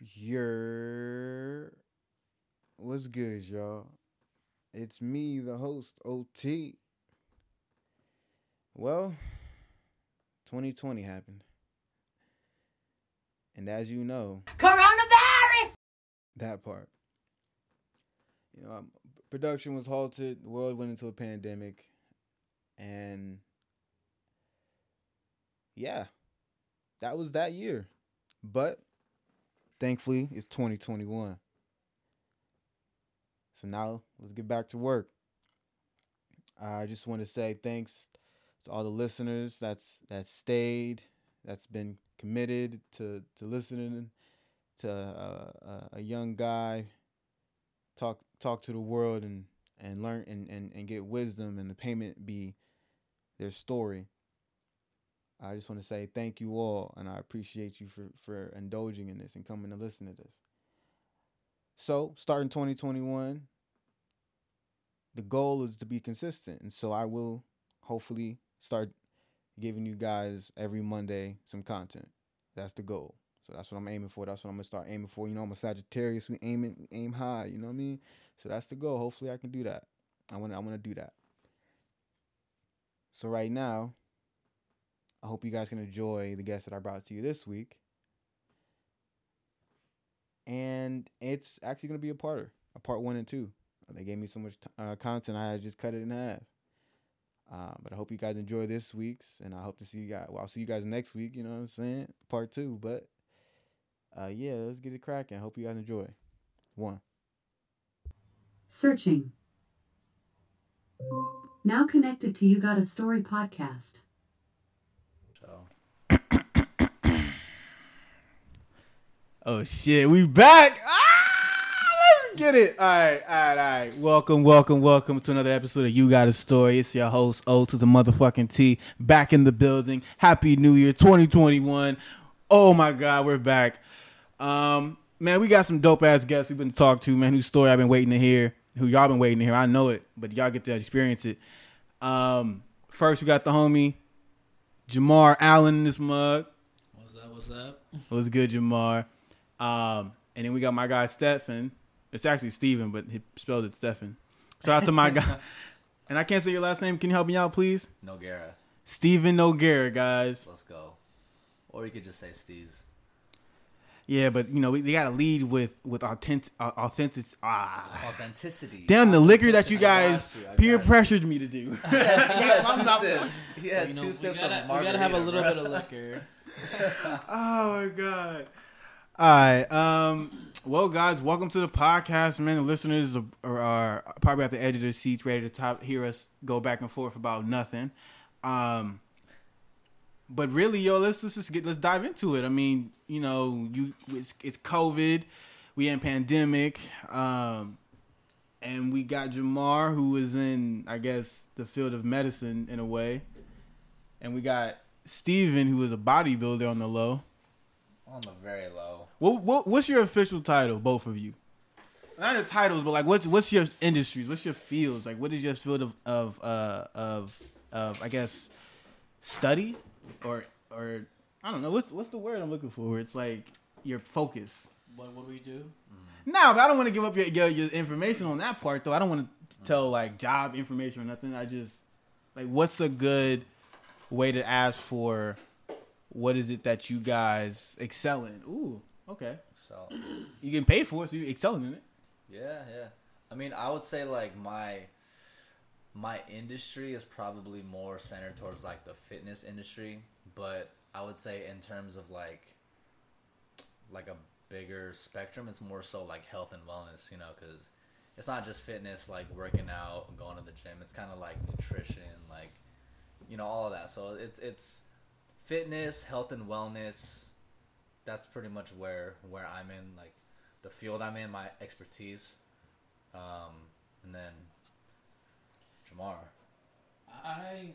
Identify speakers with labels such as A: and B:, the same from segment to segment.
A: Your what's good, y'all? It's me, the host, OT. Well, 2020 happened. And as you know,
B: Coronavirus!
A: that part. You know, um, production was halted, the world went into a pandemic, and yeah, that was that year. But thankfully, it's 2021. So now let's get back to work. I just want to say thanks to all the listeners that's that stayed, that's been committed to to listening to uh, a young guy talk talk to the world and and learn and, and and get wisdom and the payment be their story. I just want to say thank you all and I appreciate you for for indulging in this and coming to listen to this. So, starting 2021, the goal is to be consistent. And so I will hopefully start giving you guys every Monday some content. That's the goal. So that's what I'm aiming for. That's what I'm gonna start aiming for. You know, I'm a Sagittarius. We aim it, aim high. You know what I mean? So that's the goal. Hopefully, I can do that. I want to. I want to do that. So right now, I hope you guys can enjoy the guests that I brought to you this week. And it's actually gonna be a parter, a part one and two. They gave me so much t- uh, content, I just cut it in half. Uh, but I hope you guys enjoy this week's, and I hope to see you guys. Well, I'll see you guys next week. You know what I'm saying? Part two. But uh, yeah, let's get it cracking. Hope you guys enjoy. One.
C: Searching. Now connected to You Got a Story podcast.
D: So
A: Oh shit, we back. Ah, let's get it. All right, all right, all right. Welcome, welcome, welcome to another episode of You Got a Story. It's your host O to the motherfucking T, back in the building. Happy New Year, 2021. Oh my God, we're back. Um, man, we got some dope ass guests we've been to talk to, man. Whose story I've been waiting to hear. Who y'all been waiting to hear. I know it, but y'all get to experience it. Um, first we got the homie Jamar Allen in this mug.
D: what's up? What's up?
A: What's good, Jamar? Um, and then we got my guy Stefan. It's actually Steven, but he spelled it Stefan. Shout out to my guy. And I can't say your last name. Can you help me out, please?
D: Noguera.
A: Steven Noguera, guys.
D: Let's go. Or you could just say Steez.
A: Yeah, but you know we, we got to lead with with authentic, uh, authentic. Ah,
D: Authenticity.
A: damn the liquor that you guys
D: you,
A: peer
D: got you.
A: pressured me to do.
D: He had two
A: not-
D: sips. He had
E: you know,
D: two
E: we
D: sips
E: gotta,
D: of
E: we gotta have a little
D: bro.
E: bit of liquor.
A: oh my god. All right. Um. Well, guys, welcome to the podcast, man. The listeners are, are, probably at the edge of their seats, ready to top hear us go back and forth about nothing. Um. But really, yo, let's let's just get let's dive into it. I mean, you know, you it's it's COVID, we in pandemic, um, and we got Jamar who is in I guess the field of medicine in a way, and we got Steven who is a bodybuilder on the low.
D: On the very low.
A: What, what what's your official title, both of you? Not the titles, but like what's what's your industries? What's your fields? Like what is your field of of uh of of I guess study or or I don't know what's what's the word I'm looking for? It's like your focus.
E: What what do we do?
A: No, but I don't want to give up your, your your information on that part though. I don't want to tell like job information or nothing. I just like what's a good way to ask for what is it that you guys excel in? Ooh, okay.
D: So
A: You getting paid for it, so you excelling in it.
D: yeah, yeah. I mean, I would say like my my industry is probably more centered towards like the fitness industry, but I would say in terms of like like a bigger spectrum, it's more so like health and wellness, you know, because it's not just fitness like working out and going to the gym. It's kind of like nutrition, like you know all of that. So it's it's fitness, health and wellness. That's pretty much where where I'm in like the field I'm in, my expertise. Um, and then Jamar.
E: I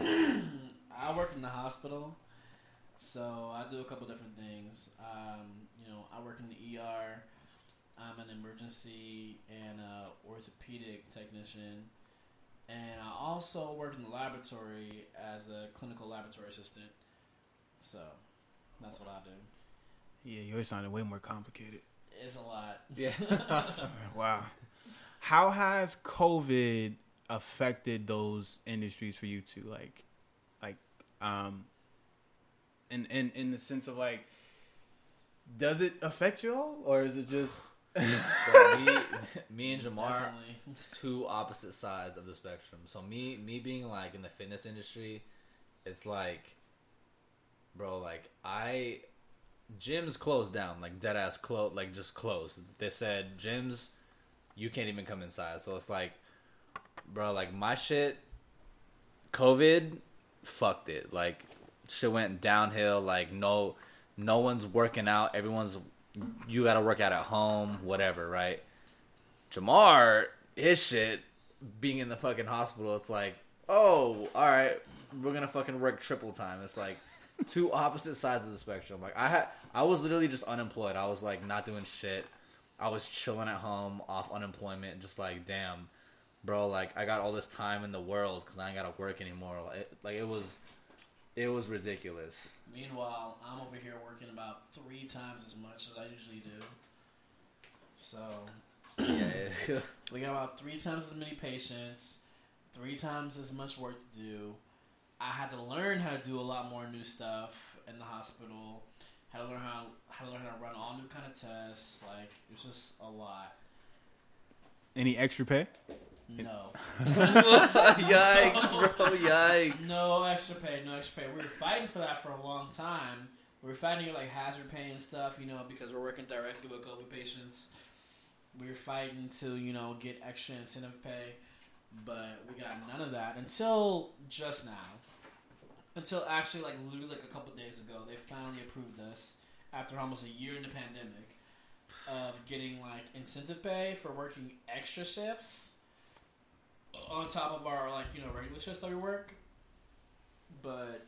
E: I work in the hospital, so I do a couple different things. Um, you know, I work in the ER. I'm an emergency and uh, orthopedic technician, and I also work in the laboratory as a clinical laboratory assistant. So that's what I do.
A: Yeah, yours sounded way more complicated.
E: It's a lot.
D: Yeah.
A: Wow. How has COVID affected those industries for you two? Like, like, um, in in in the sense of like, does it affect you all, or is it just?
D: Bro, me, me and Jamar,
E: Definitely.
D: two opposite sides of the spectrum. So me, me being like in the fitness industry, it's like, bro, like I, gyms closed down, like dead ass closed, like just closed. They said gyms, you can't even come inside. So it's like, bro, like my shit, COVID, fucked it. Like shit went downhill. Like no, no one's working out. Everyone's you got to work out at home, whatever, right? Jamar, his shit, being in the fucking hospital, it's like, oh, all right, we're gonna fucking work triple time. It's like two opposite sides of the spectrum. Like I had, I was literally just unemployed. I was like not doing shit. I was chilling at home off unemployment, just like damn, bro. Like I got all this time in the world because I ain't gotta work anymore. It, like it was, it was ridiculous.
E: Meanwhile, I'm over here working about three times as much as I usually do. So
D: yeah,
E: we got about three times as many patients, three times as much work to do. I had to learn how to do a lot more new stuff in the hospital. Had to learn how how to learn how to run all new kind of tests. Like it's just a lot.
A: Any extra pay?
E: No,
D: yikes, bro, yikes.
E: no extra pay, no extra pay. We were fighting for that for a long time. We were fighting it like hazard pay and stuff, you know, because we're working directly with COVID patients. We were fighting to, you know, get extra incentive pay, but we got none of that until just now. Until actually, like literally, like a couple days ago, they finally approved us after almost a year in the pandemic of getting like incentive pay for working extra shifts on top of our like you know regular shifts that we work. But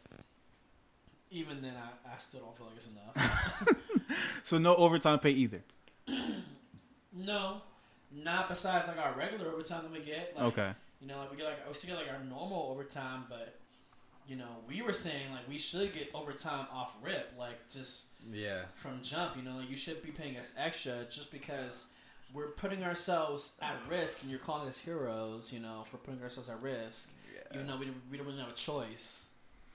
E: even then, I, I still don't feel like it's enough.
A: So no overtime pay either.
E: no, not besides like our regular overtime that we get. Like,
A: Okay.
E: You know, like we get like we still get like our normal overtime, but you know, we were saying like we should get overtime off rip, like just
D: Yeah.
E: from jump. You know, like you should be paying us extra just because we're putting ourselves at risk, and you're calling us heroes. You know, for putting ourselves at risk, even though we we don't really have a choice.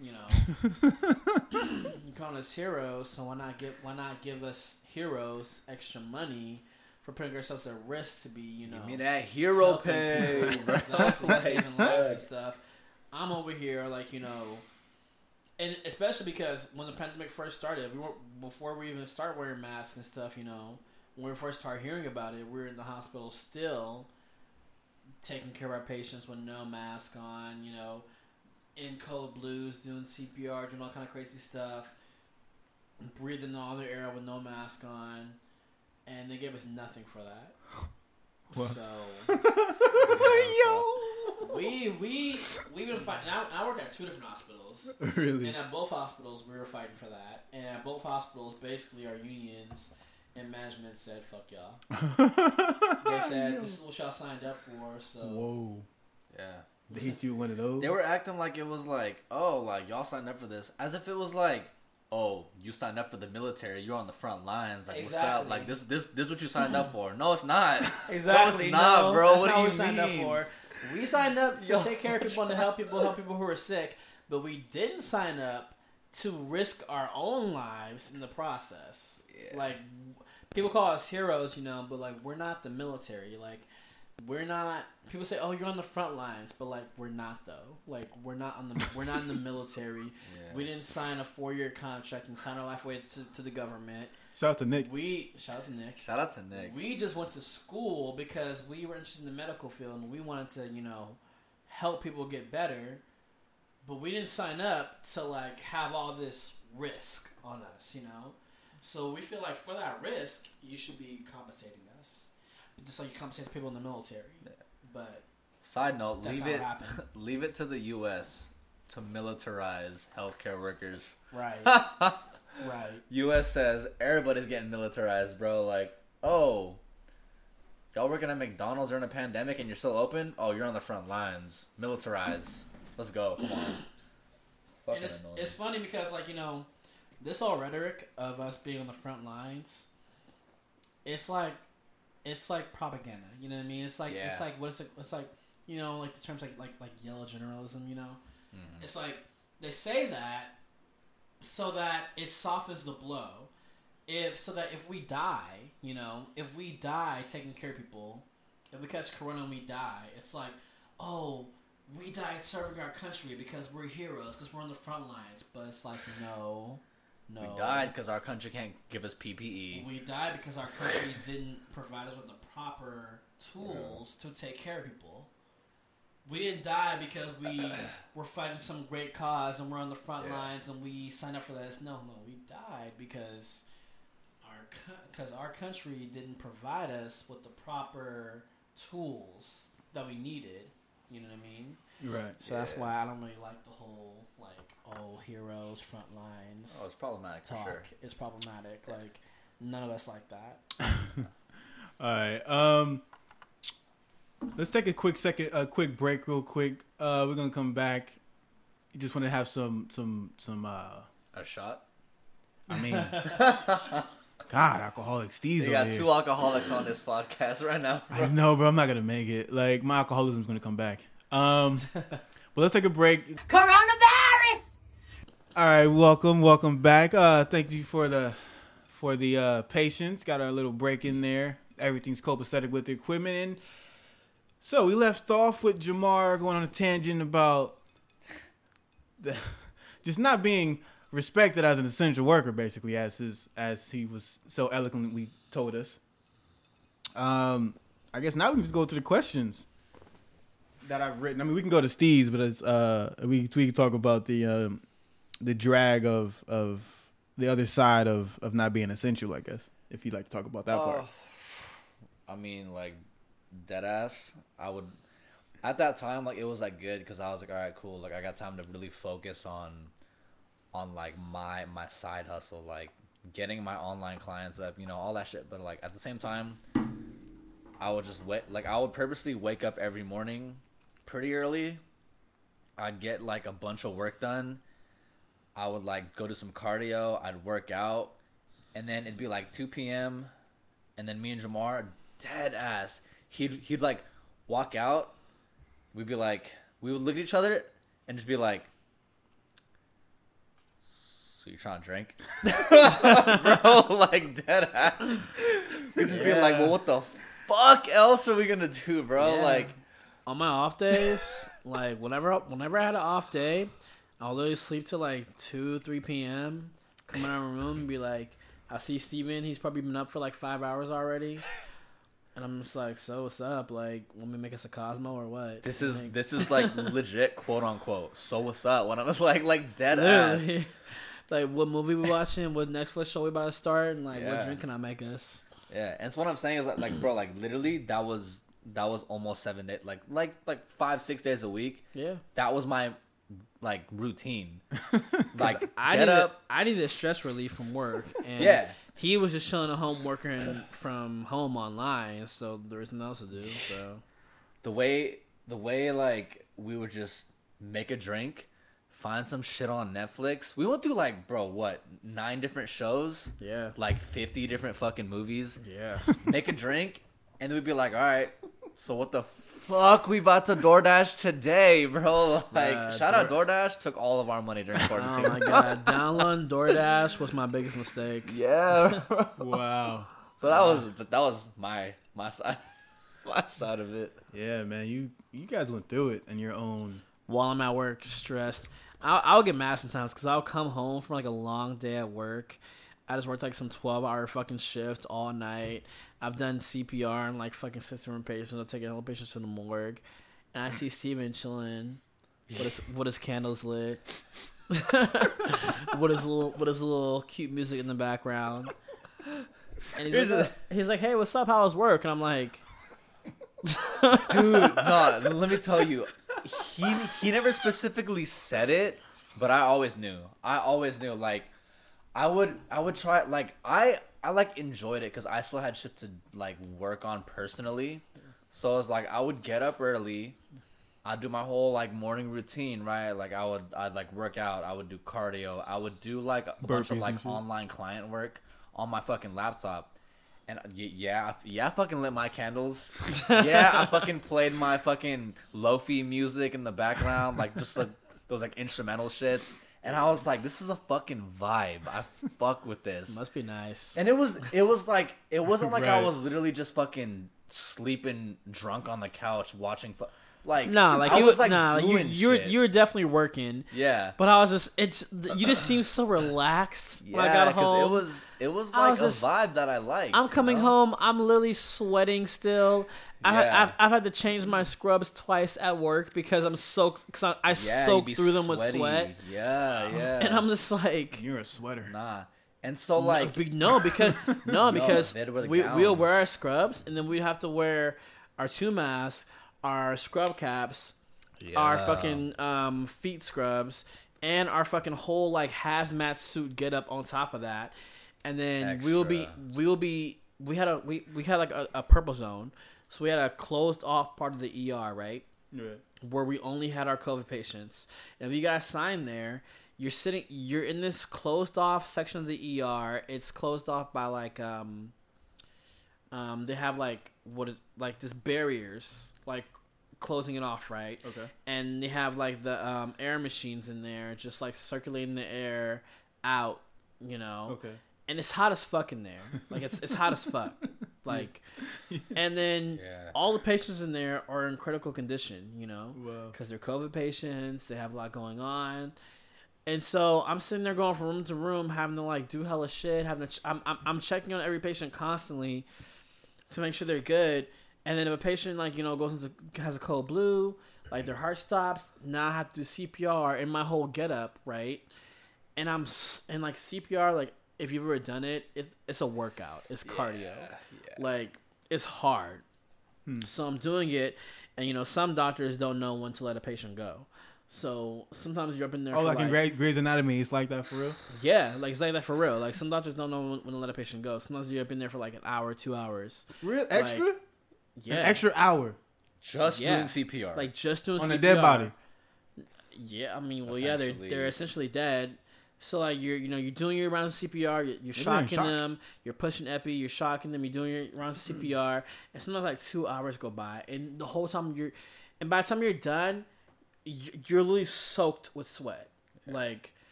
E: You know, you're calling us heroes, so why not give why not give us heroes extra money for putting ourselves at risk to be you know
D: Give me that hero pay,
E: exactly, saving lives and stuff. I'm over here like you know, and especially because when the pandemic first started, we were before we even start wearing masks and stuff. You know, when we first started hearing about it, we were in the hospital still taking care of our patients with no mask on. You know, in code blues, doing CPR, doing all kind of crazy stuff, breathing all the air with no mask on, and they gave us nothing for that.
A: What?
E: So
D: Yo.
E: We we we've been fighting. I, I work at two different hospitals,
A: really?
E: and at both hospitals we were fighting for that. And at both hospitals, basically our unions and management said, "Fuck y'all." They said, "This is what y'all signed up for." So
A: Whoa.
D: Yeah.
A: They hit you with one of those?
D: They were acting like it was like, oh, like y'all signed up for this, as if it was like, oh, you signed up for the military, you're on the front lines, like what's up?
E: Exactly.
D: Like this, this, this, is what you signed up for? No, it's not.
E: exactly,
D: no, it's not,
E: no,
D: bro.
E: That's
D: what
E: not
D: do
E: what
D: you
E: we signed
D: mean?
E: We signed up to
D: Yo.
E: take care of people and to help people, help people who are sick, but we didn't sign up to risk our own lives in the process.
D: Yeah.
E: Like people call us heroes, you know, but like we're not the military. Like we're not. People say, "Oh, you're on the front lines," but like we're not though. Like we're not on the we're not in the military.
D: Yeah.
E: We didn't sign a four year contract and sign our life away to, to the government.
A: Shout out to Nick.
E: We shout out to Nick.
D: Shout out to Nick.
E: We just went to school because we were interested in the medical field and we wanted to, you know, help people get better. But we didn't sign up to like have all this risk on us, you know. So we feel like for that risk, you should be compensating us, just like you compensate people in the military. But
D: Side note:
E: That's
D: leave
E: not
D: it,
E: what
D: leave it to the U.S. to militarize healthcare workers.
E: right, right,
D: U.S. says everybody's getting militarized, bro. Like, oh, y'all working at McDonald's during a pandemic and you're still open? Oh, you're on the front lines. Militarize. Let's go. Come on. Fucking
E: and it's
D: annoying.
E: it's funny because like you know this whole rhetoric of us being on the front lines, it's like, it's like propaganda. You know what I mean? It's like
D: Yeah.
E: it's like what is it? It's like you know like the terms like like like yellow journalism, You know,
D: Mm-hmm.
E: it's like they say that so that it softens the blow. If so that if we die, you know, if we die taking care of people, if we catch corona and we die, it's like, oh, we died serving our country because we're heroes because we're on the front lines. But it's like, no, no,
D: We died because our country can't give us. PPE.
E: We died because our country didn't provide us with the proper tools to take care of people. We didn't die because we were fighting some great cause and we're on the front
D: Yeah.
E: lines and we signed up for this. No, no, we died because our because our country didn't provide us with the proper tools that we needed. You know what I mean?
A: Right.
E: So that's why I don't really like the whole like oh heroes front lines
D: Oh, it's problematic
E: talk.
D: sure.
E: It's problematic. Like none of us like that.
A: All right. Um, let's take a quick second, a quick break, real quick. Uh, we're gonna come back. You just want to have some, some, some. Uh,
D: A shot.
A: I mean, God, alcoholic Steve's
D: You
A: over
D: got
A: here.
D: two alcoholics on this podcast right now.
A: I know, bro. I'm not gonna make it. Like my alcoholism's gonna come back. Um, but let's take a break.
B: Coronavirus!
A: All right, welcome, welcome back. Uh, thank you for the for the uh, patience. Got our little break in there. Everything's copacetic with the equipment, and so we left off with Jamar going on a tangent about the, just not being respected as an essential worker, basically, as his as he was so eloquently told us. Um, I guess now we can just go to the questions that I've written. I mean, we can go to Steve's, but it's uh, we we can talk about the um, the drag of of the other side of of not being essential. I guess if you'd like to talk about that part.
D: Oh, I mean, like, dead ass. I would. At that time, like, it was like good because I was like, all right, cool. Like, I got time to really focus on, on like my my side hustle, like getting my online clients up, you know, all that shit. But like at the same time, I would just wait. Like, I would purposely wake up every morning, pretty early. I'd get like a bunch of work done. I would like go do some cardio. I'd work out, and then it'd be like 2 p.m. And then me and Jamar, dead ass. He'd he'd like walk out. We'd be like, we would look at each other and just be like, "So you're trying to drink, bro?" Like dead ass. We'd just be like, "Well, what the fuck else are we gonna do, bro?"
E: Yeah.
D: Like,
E: On my off days, like whenever whenever I had an off day, I'll literally sleep till like two, three p.m. Come in our room and be like, I see Steven, he's probably been up for like five hours already. And I'm just like, so what's up? Like, want me to make us a Cosmo or what?
D: this is
E: Like,
D: this is like legit quote unquote. So what's up? When I was like like dead ass.
E: like, what movie we watching? What Netflix show we about to start? And like,
D: Yeah.
E: what drink can I make us?
D: Yeah, and so what I'm saying is that, like, bro, like literally, that was that was almost seven days, like like like five six days a week.
E: Yeah.
D: That was my like routine. like
E: I
D: get
E: needed,
D: up,
E: I needed stress relief from work. And
D: Yeah.
E: He was just chilling at home working from home online, so there was nothing else to do. So
D: the way the way like we would just make a drink, find some shit on Netflix. We went through like, bro, what nine different shows,
E: yeah,
D: like fifty different fucking movies.
E: yeah.
D: Make a drink, and then we'd be like, all right, so what the fuck we bought to DoorDash today, bro? Like,
E: Uh,
D: shout out
E: Door-
D: DoorDash took all of our money during quarantine.
E: Oh
D: quarantine.
E: my god, downloading DoorDash was my biggest mistake.
D: Yeah. bro.
A: Wow.
D: So that was that was my my side my side of it.
A: Yeah, man. You you guys went through it in your own.
E: While I'm at work, stressed, I'll, I'll get mad sometimes because I'll come home from like a long day at work. I just worked like some 12 hour fucking shift all night. I've done CPR and like fucking six different patients. I'm taking all patients to the morgue. And I see Steven chilling with his, with his candles lit. with his little with his little cute music in the background. And he's like, he's like, "Hey, what's up? How was work?" And I'm like,
D: Dude, no, let me tell you. He he never specifically said it, but I always knew. I always knew like I would I would try like I I like enjoyed it cuz I still had shit to like work on personally. So I was like I would get up early, I'd do my whole like morning routine, right? Like I would I'd like work out, I would do cardio, I would do like a bunch of like online client work on my fucking laptop. And uh, y- yeah, I- yeah, I fucking lit my candles. yeah, I fucking played my fucking lofi music in the background, like just like those like instrumental shits. And I was like, this is a fucking vibe. I fuck with this.
E: Must be nice.
D: And it was it was like it wasn't like I was literally just fucking sleeping drunk on the couch watching fu- like
E: Nah, like
D: I
E: you
D: was like
E: nah, you you were you were definitely working.
D: yeah
E: But I was just it's you just seemed so relaxed
D: yeah
E: when I got home.
D: it was it was like
E: was
D: a
E: just-
D: vibe that I liked.
E: I'm
D: you
E: coming
D: know?
E: home. I'm literally sweating still. I,
D: Yeah.
E: I've, I've had to change my scrubs twice at work because I'm soaked. Cause I, I
D: Yeah, you'd be
E: through them with sweat,
D: Yeah, yeah.
E: and I'm just like,
A: You're a sweater.
D: nah. And so
E: no,
D: like
E: be- no, because no, because
D: they had to wear the
E: we we'll wear our scrubs, and then we'd have to wear our two masks, our scrub caps, our fucking um, feet scrubs, and our fucking whole like hazmat suit get up on top of that, and then we will be we will be we had a we, we had like a, a purple zone, so we had a closed off part of the ER right
A: Right.
E: where we only had our COVID patients. And if you guys sign there, you're sitting you're in this closed off section of the ER. It's closed off by like um um they have like what is like this barriers like closing it off, right?
A: Okay.
E: And they have like the um air machines in there just like circulating the air out, you know
A: Okay.
E: and it's hot as fuck in there. Like it's it's hot as fuck. Like, and then
D: Yeah.
E: all the patients in there are in critical condition, you know, because they're COVID patients. They have a lot going on, and so I'm sitting there going from room to room, having to like do hella shit. Having to, ch- I'm, I'm I'm checking on every patient constantly to make sure they're good. And then if a patient like you know goes into has a code blue, like their heart stops, now I have to do CPR in my whole getup, right? And I'm and like CPR, like if you've ever done it, it it's a workout. It's cardio. Like it's hard. Hmm. So I'm doing it, and you know some doctors don't know when to let a patient go. So sometimes you're up in there.
A: Oh,
E: for
A: like, in
E: like
A: Grey, Grey's Anatomy, it's like that for real.
E: yeah, like it's like that for real. Like some doctors don't know when, when to let a patient go. Sometimes you're up in there for like an hour, two hours.
A: Real extra,
E: Yeah,
A: an extra hour
D: just
E: Yeah.
D: doing CPR.
E: like just doing
A: on a dead body.
E: Yeah, I mean, well, yeah, they're they're essentially dead. So like you're you know you're doing your rounds of CPR, you're, you're shocking
A: shock.
E: them, you're pushing epi, you're shocking them, you're doing your rounds of mm-hmm. CPR, and sometimes like two hours go by, and the whole time you're, and by the time you're done, you- you're literally soaked with sweat, like,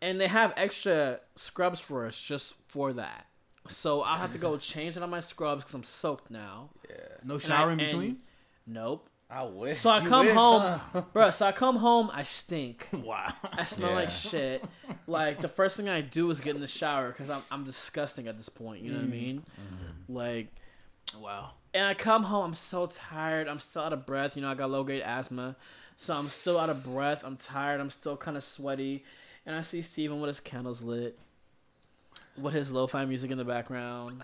E: and they have extra scrubs for us just for that. So I'll have to go change it on my scrubs because I'm soaked now.
A: Yeah.
E: No
A: shower
E: I-
A: in between.
E: Nope.
D: I wish.
E: So I come
D: wish,
E: home,
D: huh?
E: bro. So I come home, I stink.
A: Wow.
E: I smell
D: Yeah.
E: like shit. Like the first thing I do is get in the shower because I'm I'm disgusting at this point. You know what I mm-hmm. mean? Mm-hmm. Like,
A: Wow.
E: and I come home, I'm so tired. I'm still out of breath. You know, I got low grade asthma, so I'm still out of breath. I'm tired. I'm still kind of sweaty, and I see Steven with his candles lit, with his lo-fi music in the background,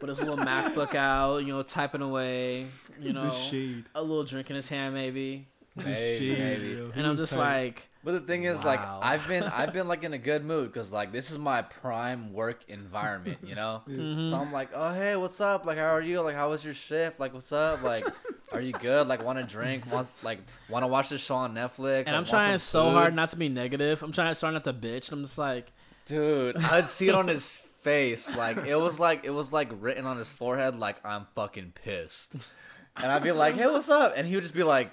E: with his little MacBook out. You know, typing away. You know,
A: the shade.
E: a little drink in his hand maybe.
A: The
D: Maybe,
A: shade.
D: maybe.
E: And I'm just
A: tight.
E: like,
D: But the thing is,
E: Wow.
D: like, I've been, I've been like in a good mood because like this is my prime work environment, you know.
E: Mm-hmm.
D: So I'm like, oh hey, what's up? Like, how are you? Like, how was your shift? Like, what's up? Like, are you good? Like, want to drink? Want like, want to watch this show on Netflix?
E: and I'm trying so
D: food?
E: hard not to be negative. I'm trying to start not to bitch. And I'm just like,
D: dude. I'd see it on his face, like it was like it was like written on his forehead, like I'm fucking pissed. And I'd be like, hey, what's up? And he would just be like,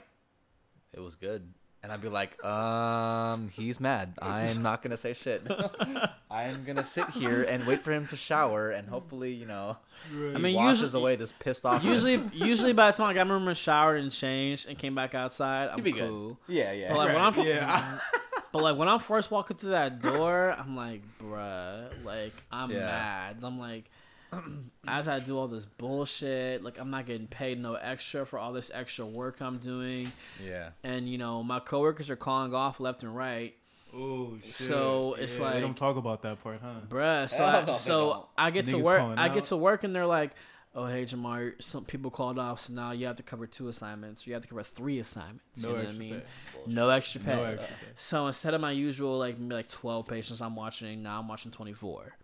D: it was good. And I'd be like, um, he's mad. I'm not gonna say shit. I'm gonna sit here and wait for him to shower, and hopefully, you know,
E: I
D: he
E: mean,
D: washes
E: usually,
D: away this pissed off.
E: usually, usually by the time I got my room showered and changed and came back outside, I'm
D: He'd be good.
E: cool.
D: yeah, yeah.
E: But like when I'm,
A: yeah.
E: but like when I'm first walking through that door, I'm like, bruh, like I'm
D: Yeah.
E: mad. I'm like, as I do all this bullshit, like I'm not getting paid no extra for all this extra work I'm doing,
D: yeah.
E: and you know my coworkers are calling off left and right.
A: Oh shit.
E: So, it's
A: Yeah,
E: like-
A: they don't talk about that part, huh?
E: Bruh, so I, so. I get to work. I get to work, and they're like, "Oh, hey, Jamar, some people called off, so now you have to cover two assignments. You have to cover three assignments.
A: No
E: you know what I
A: extra
E: mean?
A: pay.
E: No extra pay.
A: No extra pay.
E: So instead of my usual like maybe like twelve patients I'm watching, now I'm watching twenty four,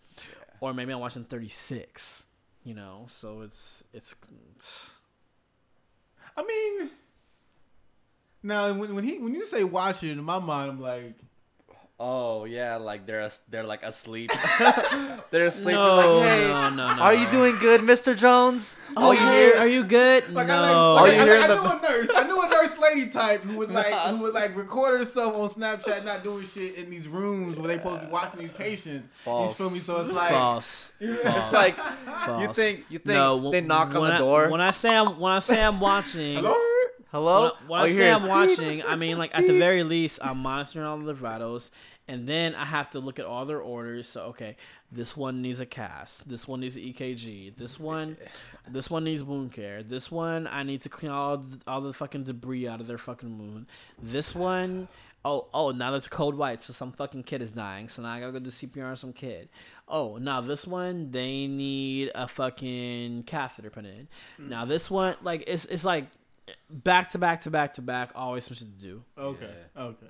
E: or maybe I'm watching thirty six. You know, so it's it's. it's
A: I mean, Now, when, when he when you say watching, in my mind, I'm like,
D: Oh yeah, like they're as- they're like asleep. they're asleep.
E: No,
D: They're like, hey,
E: no, no, no.
D: are you doing good, Mr. Jones?
E: Oh,
D: All you
E: hey,
D: hear,
E: are you good?
A: like
E: no.
A: I, like,
D: All
A: like,
D: you
A: I,
D: hear
A: I
D: the-
A: knew a nurse. I knew a nurse lady type who would like who would like record herself on Snapchat, not doing shit in these rooms where they supposed to be watching these patients.
D: False.
A: You feel me? So it's like,
E: False.
D: It's like you think you think
E: no,
D: they knock on
E: when
D: the
E: I-
D: door.
E: when I say I'm when I say I'm watching.
A: hello.
D: Hello.
E: When, when I say I'm watching, I mean like at the very least I'm monitoring all the vitals, and then I have to look at all their orders. So okay, this one needs a cast. This one needs an EKG. This one, this one needs wound care. This one I need to clean all the, all the fucking debris out of their fucking wound. This one. Oh, oh! Now there's code white, so some fucking kid is dying. So now I gotta go do CPR on some kid. Oh, now this one they need a fucking catheter put in. Now this one, like it's it's like back to back to back to back, always something to do.
A: Okay. Okay.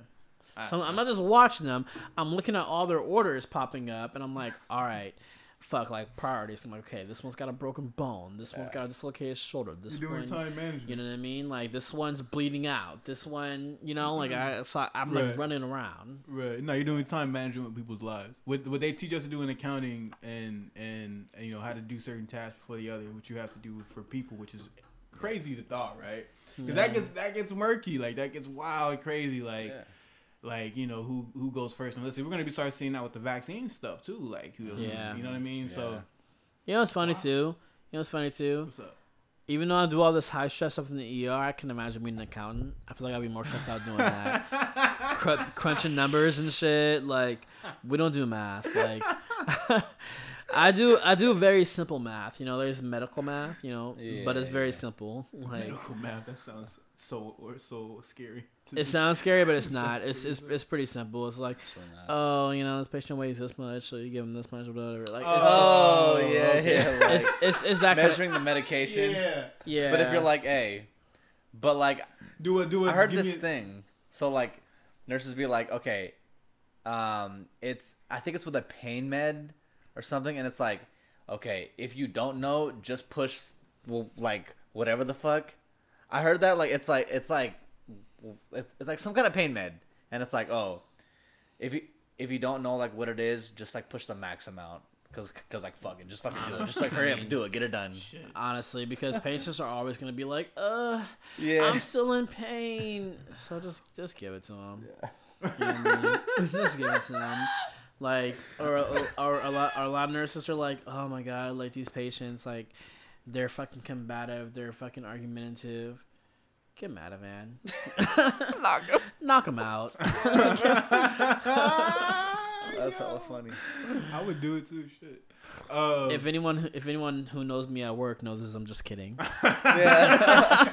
E: So I'm not just watching them. I'm looking at all their orders popping up, and I'm like, all right, fuck, like priorities. I'm like, okay, this one's got a broken bone. This one's got a dislocated shoulder. This
A: You're doing
E: one,
A: time management.
E: you know what I mean? Like this one's bleeding out. This one, you know, like mm-hmm. I, so I'm like
A: Right.
E: running around.
A: Right. No, you're doing time management with people's lives. What what they teach us to do in accounting and, and and you know how to do certain tasks before the other, which you have to do for people, which is crazy to thought, right? Because that gets that gets murky, like that gets wild and crazy, like
D: Yeah.
A: like you know who who goes first. And listen, we're gonna be start seeing that with the vaccine stuff too, like who,
E: Yeah.
A: you know what I mean. So
E: You know, it's funny too. You know, it's funny too.
A: what's up?
E: Even though I do all this high stress stuff in the ER, I can imagine being an accountant. I feel like I'd be more stressed out doing that. Cr- crunching numbers and shit. Like we don't do math. Like I do. I do very simple math. You know, there's medical math. You know, but it's very
D: yeah.
E: simple. Like
A: Medical math. That sounds so or so scary.
E: it
A: me.
E: sounds scary, but it's
A: It
E: not.
A: sounds
E: It's it's it's pretty simple. It's like,
D: So
E: oh, you know, this patient weighs this much, so you give him this much, whatever. Like, it's,
D: Oh,
A: Oh,
D: yeah,
A: okay.
D: yeah. Like
E: it's, it's it's that kind of,
D: measuring the medication.
A: yeah.
E: yeah.
D: But if you're like, hey, but like
A: Do it. Do it.
D: I heard this
A: me-
D: thing. So like nurses be like, okay, um, it's I think it's with a pain med or something, and it's like, okay, if you don't know, just push, well, like whatever the fuck. I heard that like it's like it's like it's, it's like some kind of pain med, and it's like oh, if you if you don't know like what it is, just like push the max amount. Cause, cause like fucking, just fucking do it. Just like hurry up, do it, get it done.
A: Shit.
E: honestly, because patients are always gonna be like, uh.
D: Yeah,
E: I'm still in pain. So just just give it to him. You know what I mean? just give it to him. Like or, or or a lot or a lot of nurses are like, oh my god, like these patients, like they're fucking combative, they're fucking argumentative. Get mad at man. Knock him. Knock him out.
D: that's hella funny.
A: I would do it too. Shit. Uh,
E: if anyone who- if anyone who knows me at work knows this, I'm just kidding.
A: yeah.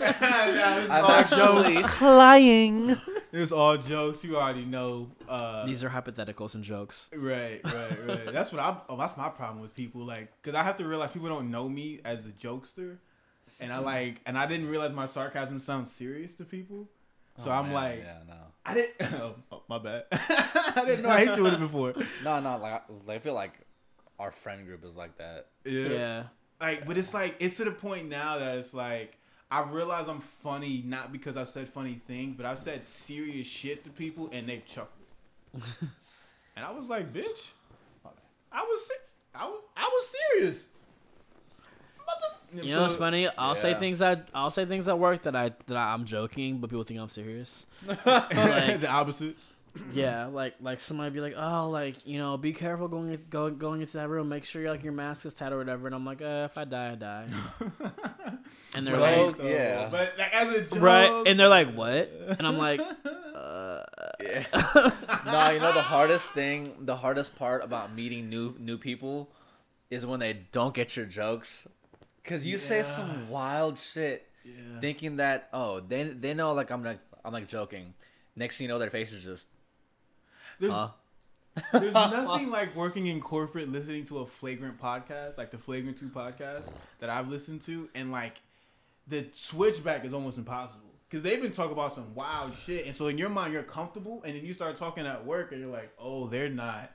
A: it's
D: I'm
A: all
D: actually-
A: jokes.
E: Lying.
A: It's all jokes. You already know. Uh,
E: These are hypotheticals and jokes.
A: right, right, right. That's what I. Oh, that's my problem with people. Like, cause I have to realize people don't know me as a jokester, and I like, and I didn't realize my sarcasm sounds serious to people. So
D: Oh,
A: I'm
D: man,
A: like,
D: yeah, no.
A: I didn't. Oh, oh, my bad. I didn't know I hit you with it before.
D: No, no, like I- I feel like our friend group is like that.
A: Yeah.
E: Yeah.
A: Like, but it's like it's to the point now that it's like I realize I'm funny not because I've said funny things, but I've said serious shit to people and they've chuckled. and I was like, bitch, I was I was, I was serious.
E: You know what's funny? I'll say things that I'll say things at work that I that I'm joking, but people think I'm serious. Like-
A: the opposite.
E: Yeah, like like somebody be like, oh, like you know, be careful going in- go, going into that room. Make sure like your mask is tight or whatever. And I'm like, uh, if I die, I die. And they're
D: Right.
E: like,
A: though.
D: yeah.
A: But like, as a joke,
E: right? And they're like, what? And I'm like, uh,
D: Yeah. no, you know the hardest thing, the hardest part about meeting new new people is when they don't get your jokes. Cause you say some wild shit,
A: yeah.
D: thinking that oh they they know like I'm like I'm like joking. Next thing you know, their face is just
A: There's,
E: Huh?
A: there's nothing like working in corporate, listening to a flagrant podcast, like the Flagrant Two podcast that I've listened to, and like the switchback is almost impossible because they've been talking about some wild shit, and so in your mind you're comfortable, and then you start talking at work, and you're like, oh, they're not.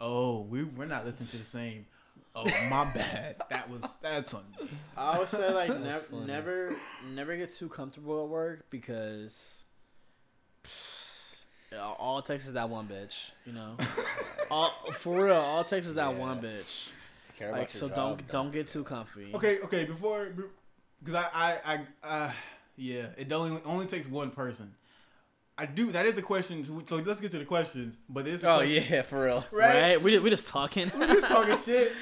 A: Oh, we we're not listening to the same. Oh, my bad. That was that's on. me.
E: I would say like
D: That's
E: never never never get too comfortable at work because Yeah, all it takes is that one bitch. You know, all for real. All it takes is that
D: Yeah.
E: one bitch.
D: Care
E: Like,
D: your
E: so
D: job,
E: don't don't get too comfy.
A: Okay, okay. Before, because I, I, I, uh, yeah, it only only takes one person. I do. That is a question. So let's get to the questions. But it's a
D: Oh
A: question,
D: yeah, for real.
A: right?
E: Right? We we just talking.
A: We're just talking shit.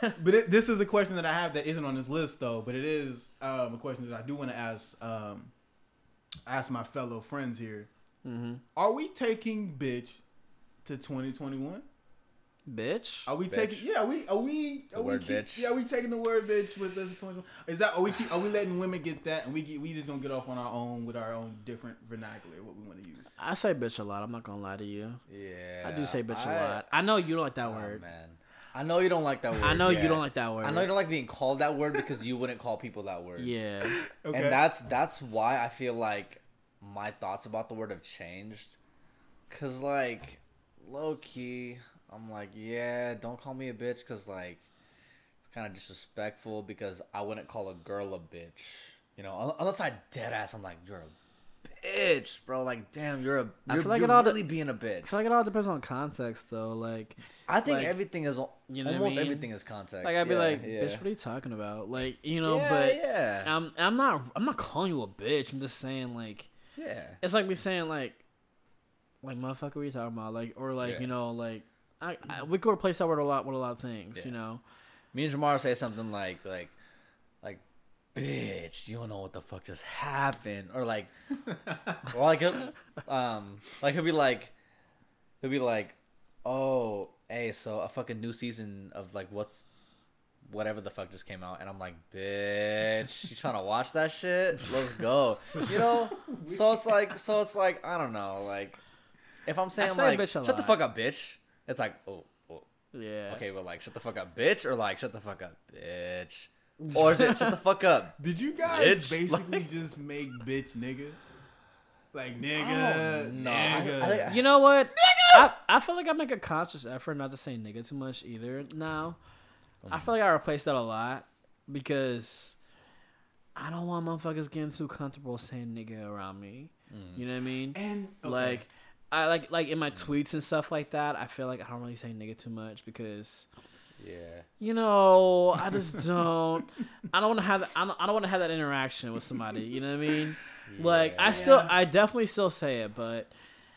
A: But it, this is a question that I have that isn't on this list though. But it is um, a question that I do want to ask um, ask my fellow friends here.
E: Mm-hmm.
A: Are we taking bitch to 2021?
E: Bitch.
A: Are we
D: Bitch.
A: taking? Yeah, are we are we
D: The
A: are we
D: word
A: keep-
D: bitch.
A: Yeah, are we taking the word bitch with us? 2021? Is that are we keep, are we letting women get that and we get we just gonna get off on our own with our own different vernacular what we want to use?
E: I say bitch a lot. I'm not gonna lie to you.
D: Yeah,
E: I do say bitch a
D: I-
E: lot. I know you don't like that
D: Oh,
E: word.
D: man. I know you don't like that word.
E: I know
D: yeah.
E: you don't like that word.
D: I know you don't like being called that word because you wouldn't call people that word.
E: Yeah.
A: Okay.
D: And that's that's why I feel like my thoughts about the word have changed. Cause like, low key, I'm like, yeah, don't call me a bitch, cause like, it's kind of disrespectful. Because I wouldn't call a girl a bitch, you know, unless I dead ass. I'm like, you're a bitch, bro. Like, damn, you're a.
E: I
D: You're,
E: feel like
D: you're
E: it all de-
D: really being a bitch.
E: I feel like it all depends on context, though. Like,
D: I think
E: like,
D: everything is
E: you know what I
D: almost
E: mean?
D: everything is context.
E: like I'd be like,
D: yeah.
E: bitch, what are you talking about? Like, you know,
D: yeah,
E: but
D: yeah,
E: I'm I'm not I'm not calling you a bitch. I'm just saying like
D: yeah.
E: it's like me saying like like motherfucker, what are you talking about? Like or like
D: Yeah.
E: you know like I, I we could replace that word a lot with a lot of things. You know.
D: Me and Jamar say something like like like bitch, you don't know what the fuck just happened. Or like or like he'll- um like he'll be like he'll be like, Oh, hey, so a fucking new season of like what's whatever the fuck just came out and I'm like, bitch, you trying to watch that shit? Let's go. You know? So it's like so it's like I don't know, like if I'm saying
E: say
D: like
E: bitch a
D: shut the fuck up, bitch, it's like, oh, oh
E: Yeah.
D: Okay, but like, shut the fuck up, bitch, or like, shut the fuck up, bitch, or is it shut the fuck up?
A: Did you guys
D: Bitch.
A: basically just make bitch nigga? Like
D: Oh,
A: nigga,
D: no.
A: nigga.
D: I- I-
E: You know what? I, I feel like I make a conscious effort not to say nigga too much either now. I feel like I replace that a lot because I don't want motherfuckers getting too comfortable saying nigga around me. Mm. You know what I mean?
A: and okay.
E: Like I like like in my mm. tweets and stuff like that, I feel like I don't really say nigga too much because
D: yeah,
E: you know, I just don't. I don't want to have. I don't, I don't want to have that interaction with somebody. You know what I mean? Like I still,
A: Yeah.
E: I definitely still say it, but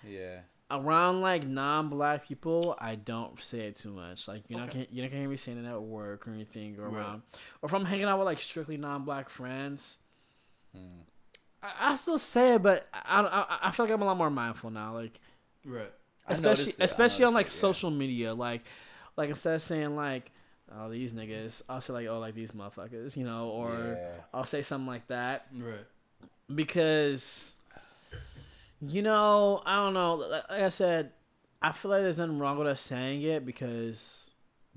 D: yeah,
E: around like non-black people, I don't say it too much. Like you're not gonna, you're not gonna hear me saying it at work or anything or
A: Right.
E: around, or if I'm hanging out with like strictly non-black friends.
D: Hmm.
E: I, I still say it, but I, I I feel like I'm a lot more mindful now. Like
A: right.
E: Especially
D: noticed it, I
E: especially on like
D: it, yeah.
E: social media like like instead of saying like oh these niggas i'll say like oh like these motherfuckers you know or
D: Yeah.
E: i'll say something like that
A: Right.
E: because you know i don't know like like i said i feel like there's nothing wrong with us saying it because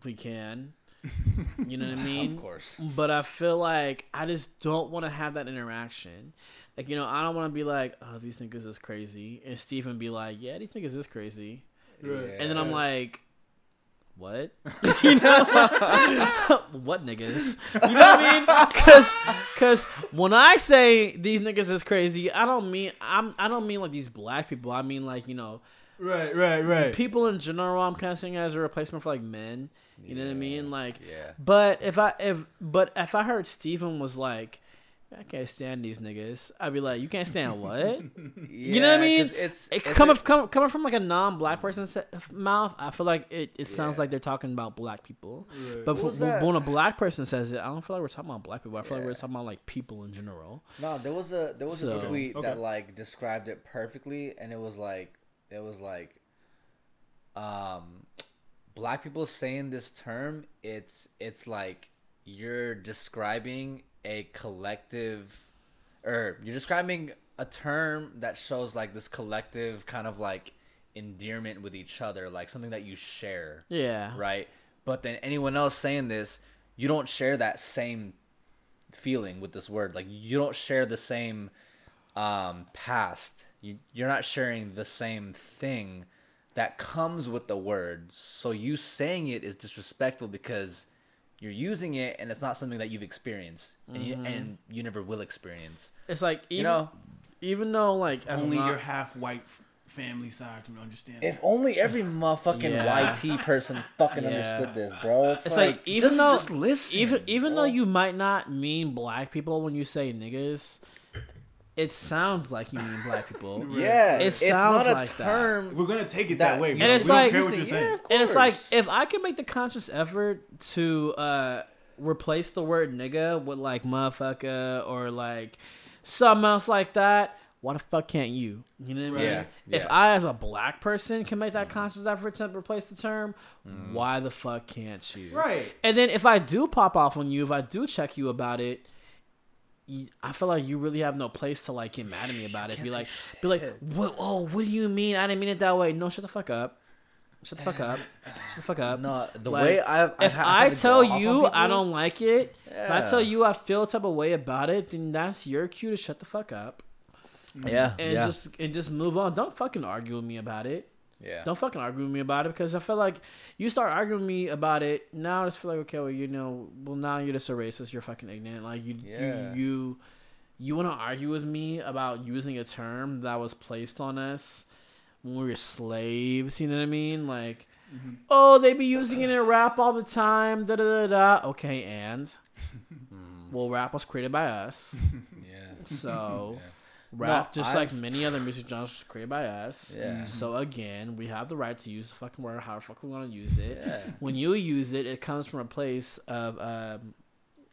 E: we can you know what i mean
D: of course.
E: but I feel like I just don't want to have that interaction. Like, you know, I don't want to be like, oh, these niggas is crazy. And Stephen be like, yeah, these niggas is crazy.
A: Right.
E: And then I'm like, what? you know, what niggas? You know what I mean? Because, because when I say these niggas is crazy, I don't mean I'm I don't mean like these black people. I mean like you know
A: Right. Right. Right.
E: people in general. I'm kind of saying as a replacement for like men. You know what I mean? Like,
D: yeah,
E: but if I if but if I heard Stephen was like, I can't stand these niggas, I'd be like, you can't stand what? You know what I
D: mean?
E: mean?
D: 'cause It's,
E: It,
D: it's
E: coming
D: a-
E: coming coming from like a non-black person's mouth, I feel like it, it sounds
D: Yeah.
E: like they're talking about black people.
A: Right.
E: But
D: What
E: for, when a black person says it, I don't feel like we're talking about black people. I feel like we're talking about like people in general.
D: No, there was a there was
E: So-
D: a tweet
A: Okay.
D: that like described it perfectly, and it was like it was like, um, black people saying this term. It's it's like you're describing a collective, or you're describing a term that shows like this collective kind of like endearment with each other, like something that you share
E: Yeah.
D: right? But then anyone else saying this, you don't share that same feeling with this word. Like you don't share the same um, past. You you're not sharing the same thing that comes with the word. So you saying it is disrespectful because you're using it and it's not something that you've experienced and you mm-hmm. and you never will experience.
E: It's like even,
D: You know,
E: even though like as a
A: Only
E: non-
A: your half white family side can understand.
D: If
A: that.
D: only every motherfucking
E: Yeah.
D: YT person fucking
E: Yeah.
D: understood this, bro. It's,
E: It's
D: like,
E: like, even
D: just,
E: though
D: just listen.
E: even even
D: bro.
E: though you might not mean black people when you say niggas, it sounds like you mean black people.
D: yeah,
E: It
D: it's
E: sounds
D: not a
E: like that.
D: term.
A: we're gonna take it that,
D: That-
A: way,
D: And
E: it's
A: we don't
E: like-
A: care what you're
D: Yeah,
A: saying.
D: of
E: And it's like if I can make the conscious effort to uh replace the word nigga with like motherfucker or like something else like that, why the fuck can't you? You know what I mean?
D: Yeah,
E: If. I as a black person can make that conscious effort to replace the term,
D: Mm.
E: why the fuck can't you?
A: Right.
E: And then if I do pop off on you, if I do check you about it, you, I feel like you really have no place to like get mad at me about it. Be like, be like, what? Oh, what do you mean? I didn't mean it that way. No, shut the fuck up. Shut the fuck up. Shut the fuck up.
D: No, the
E: Like,
D: way I I've
E: if I tell you I don't like it, if I tell you I feel a type of way about it, then that's your cue to shut the fuck up
D: yeah,
E: and
D: yeah,
E: just and just move on. Don't fucking argue with me about it.
D: Yeah.
E: Don't fucking argue with me about it because I feel like you start arguing with me about it. Now I just feel like okay, well you know, well now you're just a racist. You're fucking ignorant. Like you,
D: Yeah.
E: you, you, you want to argue with me about using a term that was placed on us when we were slaves. You know what I mean? Like,
D: Mm-hmm.
E: oh, they be using it in rap all the time. Da da da da. Okay, and
D: Mm.
E: well, rap was created by us,
D: yeah.
E: so.
D: Yeah.
E: Rap,
D: No,
E: just like
D: I've-
E: many other music genres, created by us.
D: Yeah.
E: So again, we have the right to use the fucking word however fuck we want to use it.
D: Yeah.
E: When you use it, it comes from a place of um,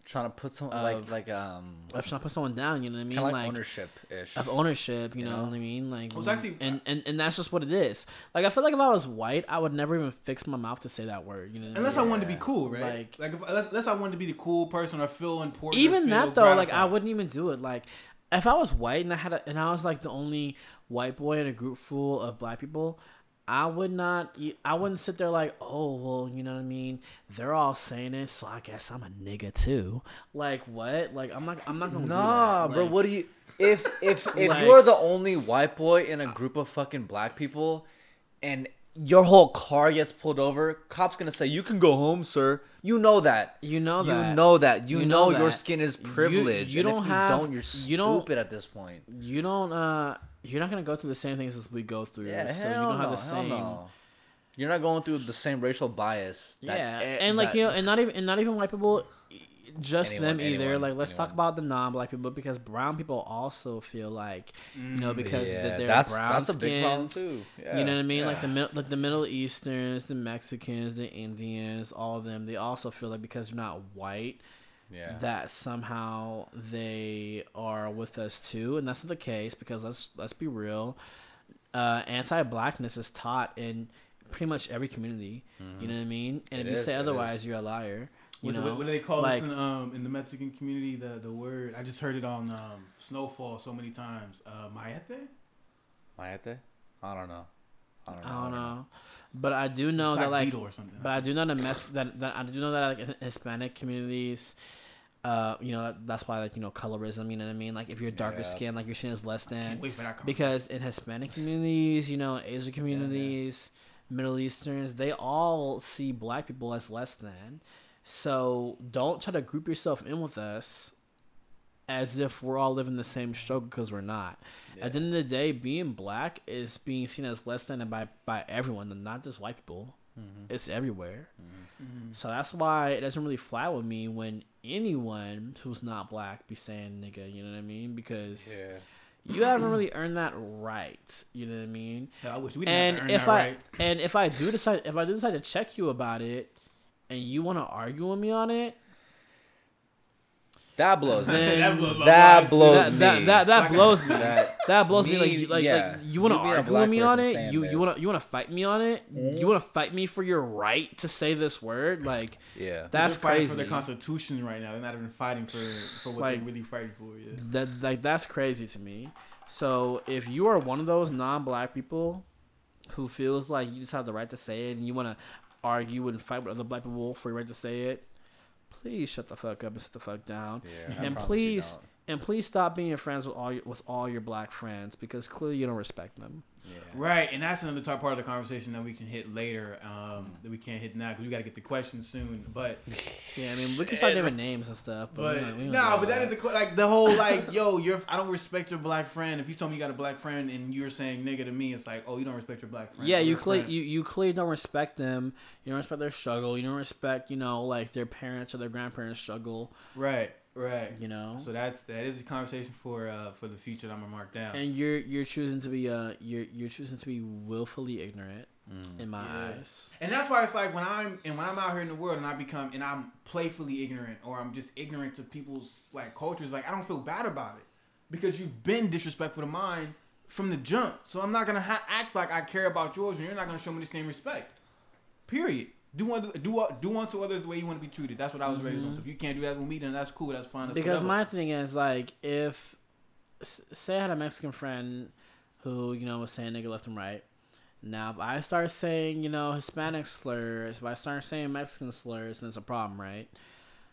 D: Trying to put some like like um
E: of trying to put someone down. You know what I mean?
D: like,
E: Like,
D: ownership ish.
E: of ownership. You,
D: You
E: know,
D: know?
E: what I mean? Like,
A: Well, it's actually-
E: and, and and that's just what it is. Like, I feel like if I was white, I would never even fix my mouth to say that word. You know, what I
A: Unless
E: mean?
A: I wanted to be cool, right?
E: Like-
A: Like, if, unless, unless I wanted to be the cool person or feel important. or
E: even
A: feel
E: that though, like I wouldn't even do it. Like if I was white and I had a, and I was like the only white boy in a group full of black people, I would not. I wouldn't sit there like, oh well, you know what I mean. They're all saying it, so I guess I'm a nigga too. Like what? Like I'm not. I'm not gonna.
D: Nah,
E: do that.
D: bro.
E: Like,
D: What do you? If if if
E: Like-
D: you're the only white boy in a group of fucking black people, and your whole car gets pulled over, cops gonna say you can go home, sir. You know that.
E: You know that.
D: You know that. You,
E: You
D: know,
E: know
D: your skin is
E: You-
D: privileged.
E: you
D: and
E: don't have-
D: You don't. You're
E: you don't-
D: stupid at this point.
E: You don't. Uh, you're not gonna go through the same things as we go through.
D: Yeah,
E: so
D: hell
E: you don't
D: no.
E: have the same.
D: no. You're not going through the same racial bias. that
E: yeah,
D: e-
E: and like
D: that-
E: you know, and not even and not even white people, just
D: Anyone,
E: them either.
D: anyone,
E: like let's talk about the non-black people because brown people also feel like you know because
D: Mm, yeah,
E: that they're
D: that's
E: brown
D: that's a big problem too.
E: You know what I mean?
D: Yeah.
E: Like the like the Middle Easterns, the Mexicans, the Indians, all of them. They also feel like because they're not white,
D: yeah.
E: that somehow they are with us too, and that's not the case because let's let's be real. Uh, anti-blackness is taught in pretty much every community. You know what I mean? And
D: It
E: if you
D: is,
E: say otherwise,
D: is.
E: you're a liar. You know,
A: what, what do they call
E: like
A: this in, um, in the Mexican community? The the word I just heard it on um, Snowfall so many times. Uh, Mayete?
D: Mayate? I don't know. I don't know.
E: I don't know, but I do know
A: Black
E: that like,
A: or something.
E: but I do know that, mes- that, that I do know that like in Hispanic communities. Uh, you know that's why like you know colorism. You know what I mean? Like if you're darker
D: Yeah.
E: skin, like your skin is less than.
A: Can't wait for that conversation.
E: because in Hispanic communities, you know, Asian communities, Middle Easterns, they all see black people as less than. So don't try to group yourself in with us as if we're all living the same struggle because we're not. At the end of the day, being black is being seen as less than by by everyone, and not just white people. Mm-hmm. It's everywhere. Mm-hmm. Mm-hmm. So that's why it doesn't really fly with me when anyone who's not black be saying nigga. You know what I mean? Because
D: Yeah.
E: you haven't really earned that right. You know what I mean?
A: Hell, I wish we didn't have to
E: And
A: earn
E: if
A: that
E: I
A: right.
E: and if I do decide if I do decide to check you about it, and you want to argue with me on it,
D: That blows me.
A: That blows
D: that blows
E: that,
D: me.
E: that that that
A: Like-
E: blows me.
D: That-
E: That blows me,
D: me,
E: like you- like,
D: yeah.
E: like you want to
D: You being a
E: argue with me on it. You
D: this.
E: you want to you want to fight me on it. Mm-hmm. You want to fight me for your right to say this word. Like
D: yeah.
E: that's
A: They're fighting
E: crazy.
A: for the constitution right now. They're not even fighting for for what
E: Like-
A: they're really fighting for. Yeah.
E: That like that's crazy to me. So if you are one of those non-black people who feels like you just have the right to say it and you want to argue and fight with other black people for your right to say it, please shut the fuck up and sit the fuck down.
D: Yeah,
E: and please. And please stop being friends with all your, with all your black friends because clearly you don't respect them.
A: Right, and that's another top part of the conversation that we can hit later. Um, that we can't hit now because we got to get the questions soon. But
E: Yeah, I mean we can start naming names and stuff, but,
A: but
E: we don't- we don't
A: no,
E: do all
A: but that is the like the whole like yo, you're I don't respect your black friend. If you told me you got a black friend and you're saying nigga to me, it's like oh you don't respect your black friend.
E: Yeah, you clearly you, you clearly don't respect them. You don't respect their struggle. You don't respect you know like their parents or their grandparents' struggle.
A: right, right.
E: You know,
A: So that's that is a conversation for uh for the future that I'm gonna mark down.
E: and you're you're choosing to be uh you're you're choosing to be willfully ignorant in my
A: Yeah.
E: eyes.
A: And that's why it's like when I'm and when I'm out here in the world and I become and I'm playfully ignorant or I'm just ignorant to people's like cultures, like I don't feel bad about it because you've been disrespectful to mine from the jump. So I'm not gonna ha- act like I care about yours and you're not gonna show me the same respect. Period. Do unto, do do unto others the way you want to be treated. That's what I was raised on. Mm-hmm. So if you can't do that with me, then that's cool. That's fine. That's
E: Because
A: whatever.
E: my thing is like if say I had a Mexican friend who you know was saying nigga left and right. Now if I start saying you know Hispanic slurs, if I start saying Mexican slurs, then it's a problem, right?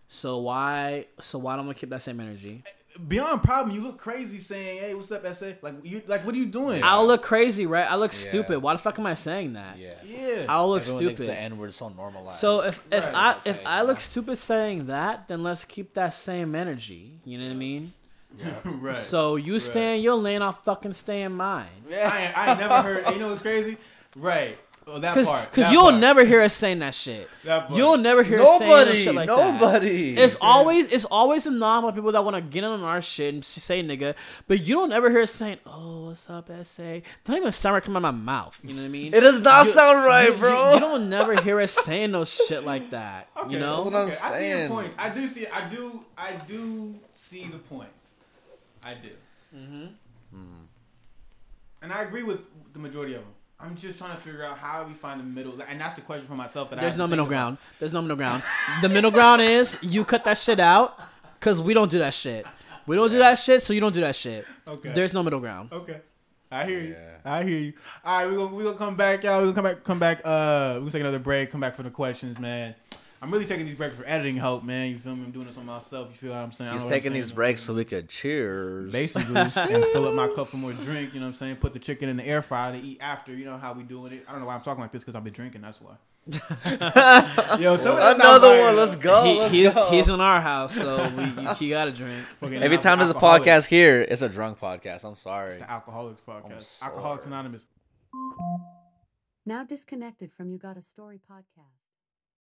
E: So why so why don't we keep that same energy?
A: Beyond problem, you look crazy saying, "Hey, what's up, SA?" Like you like what are you doing?
E: I'll look crazy, right? I look
D: Yeah.
E: stupid. Why the fuck am I saying that?
D: Yeah.
A: yeah.
E: I'll look
D: Everyone thinks the
E: stupid.
D: N word is so normalized.
E: So if if
A: Right.
E: I if
D: Okay,
E: I look stupid saying that, then let's keep that same energy. You know what I mean? Yeah.
A: right.
E: So you stay in your lane, I'll fucking stay in mine.
A: I ain't, I ain't never heard. You know what's crazy? Right. Oh, that
E: Cause,
A: part.
E: 'cause
A: that
E: you'll
A: part,
E: never hear us saying that shit.
A: That part.
E: You'll never hear us saying no
D: nobody,
E: shit like that.
D: nobody.
E: It's always it's always the normal people that want to get in on our shit and say nigga, but you don't ever hear us saying, "Oh, what's up, SA?" Not even sound right coming out of my mouth. You know what I mean?
D: It does not
E: You-
D: sound right,
E: you- you-
D: bro.
E: You, don't never hear us saying no shit like that.
A: Okay,
E: you know?
D: That's what I'm
A: okay, I see your
D: saying.
A: points. I do see. I do. I do see the points. I do.
E: Mm-hmm.
A: And I agree with the majority of them. I'm just trying to figure out how we find the middle, and that's the question for myself. That I
E: There's
A: have
E: no middle
A: think about.
E: ground. There's no middle ground. The middle ground is you cut that shit out because we don't do that shit. We don't do that shit, so you don't do that shit.
A: Okay.
E: There's no middle ground.
A: Okay. I hear you.
D: Yeah.
A: I hear you. All right, we're gonna we gonna come back, y'all. We're gonna come back come back uh we're gonna take another break, come back for the questions, man. I'm really taking these breaks for editing help, man. You feel me? I'm doing this on myself. You feel what I'm saying? I
D: He's
A: don't know what I'm
D: taking these breaks so we could cheers.
A: Basically, and fill up my cup for more drink. You know what I'm saying? Put the chicken in the air fryer to eat after. You know how we doing it. I don't know why I'm talking like this because I've been drinking. That's why. Yo, tell me that's not
D: Another
A: fire.
D: one. Let's go.
E: he,
D: let's
E: he's,
D: go.
E: he's in our house, so we, you, you gotta drink.
A: Fucking
D: Every time there's a podcast here, it's a drunk podcast. I'm sorry.
A: It's the Alcoholics podcast. Alcoholics Anonymous.
C: Now disconnected from You Got a Story podcast.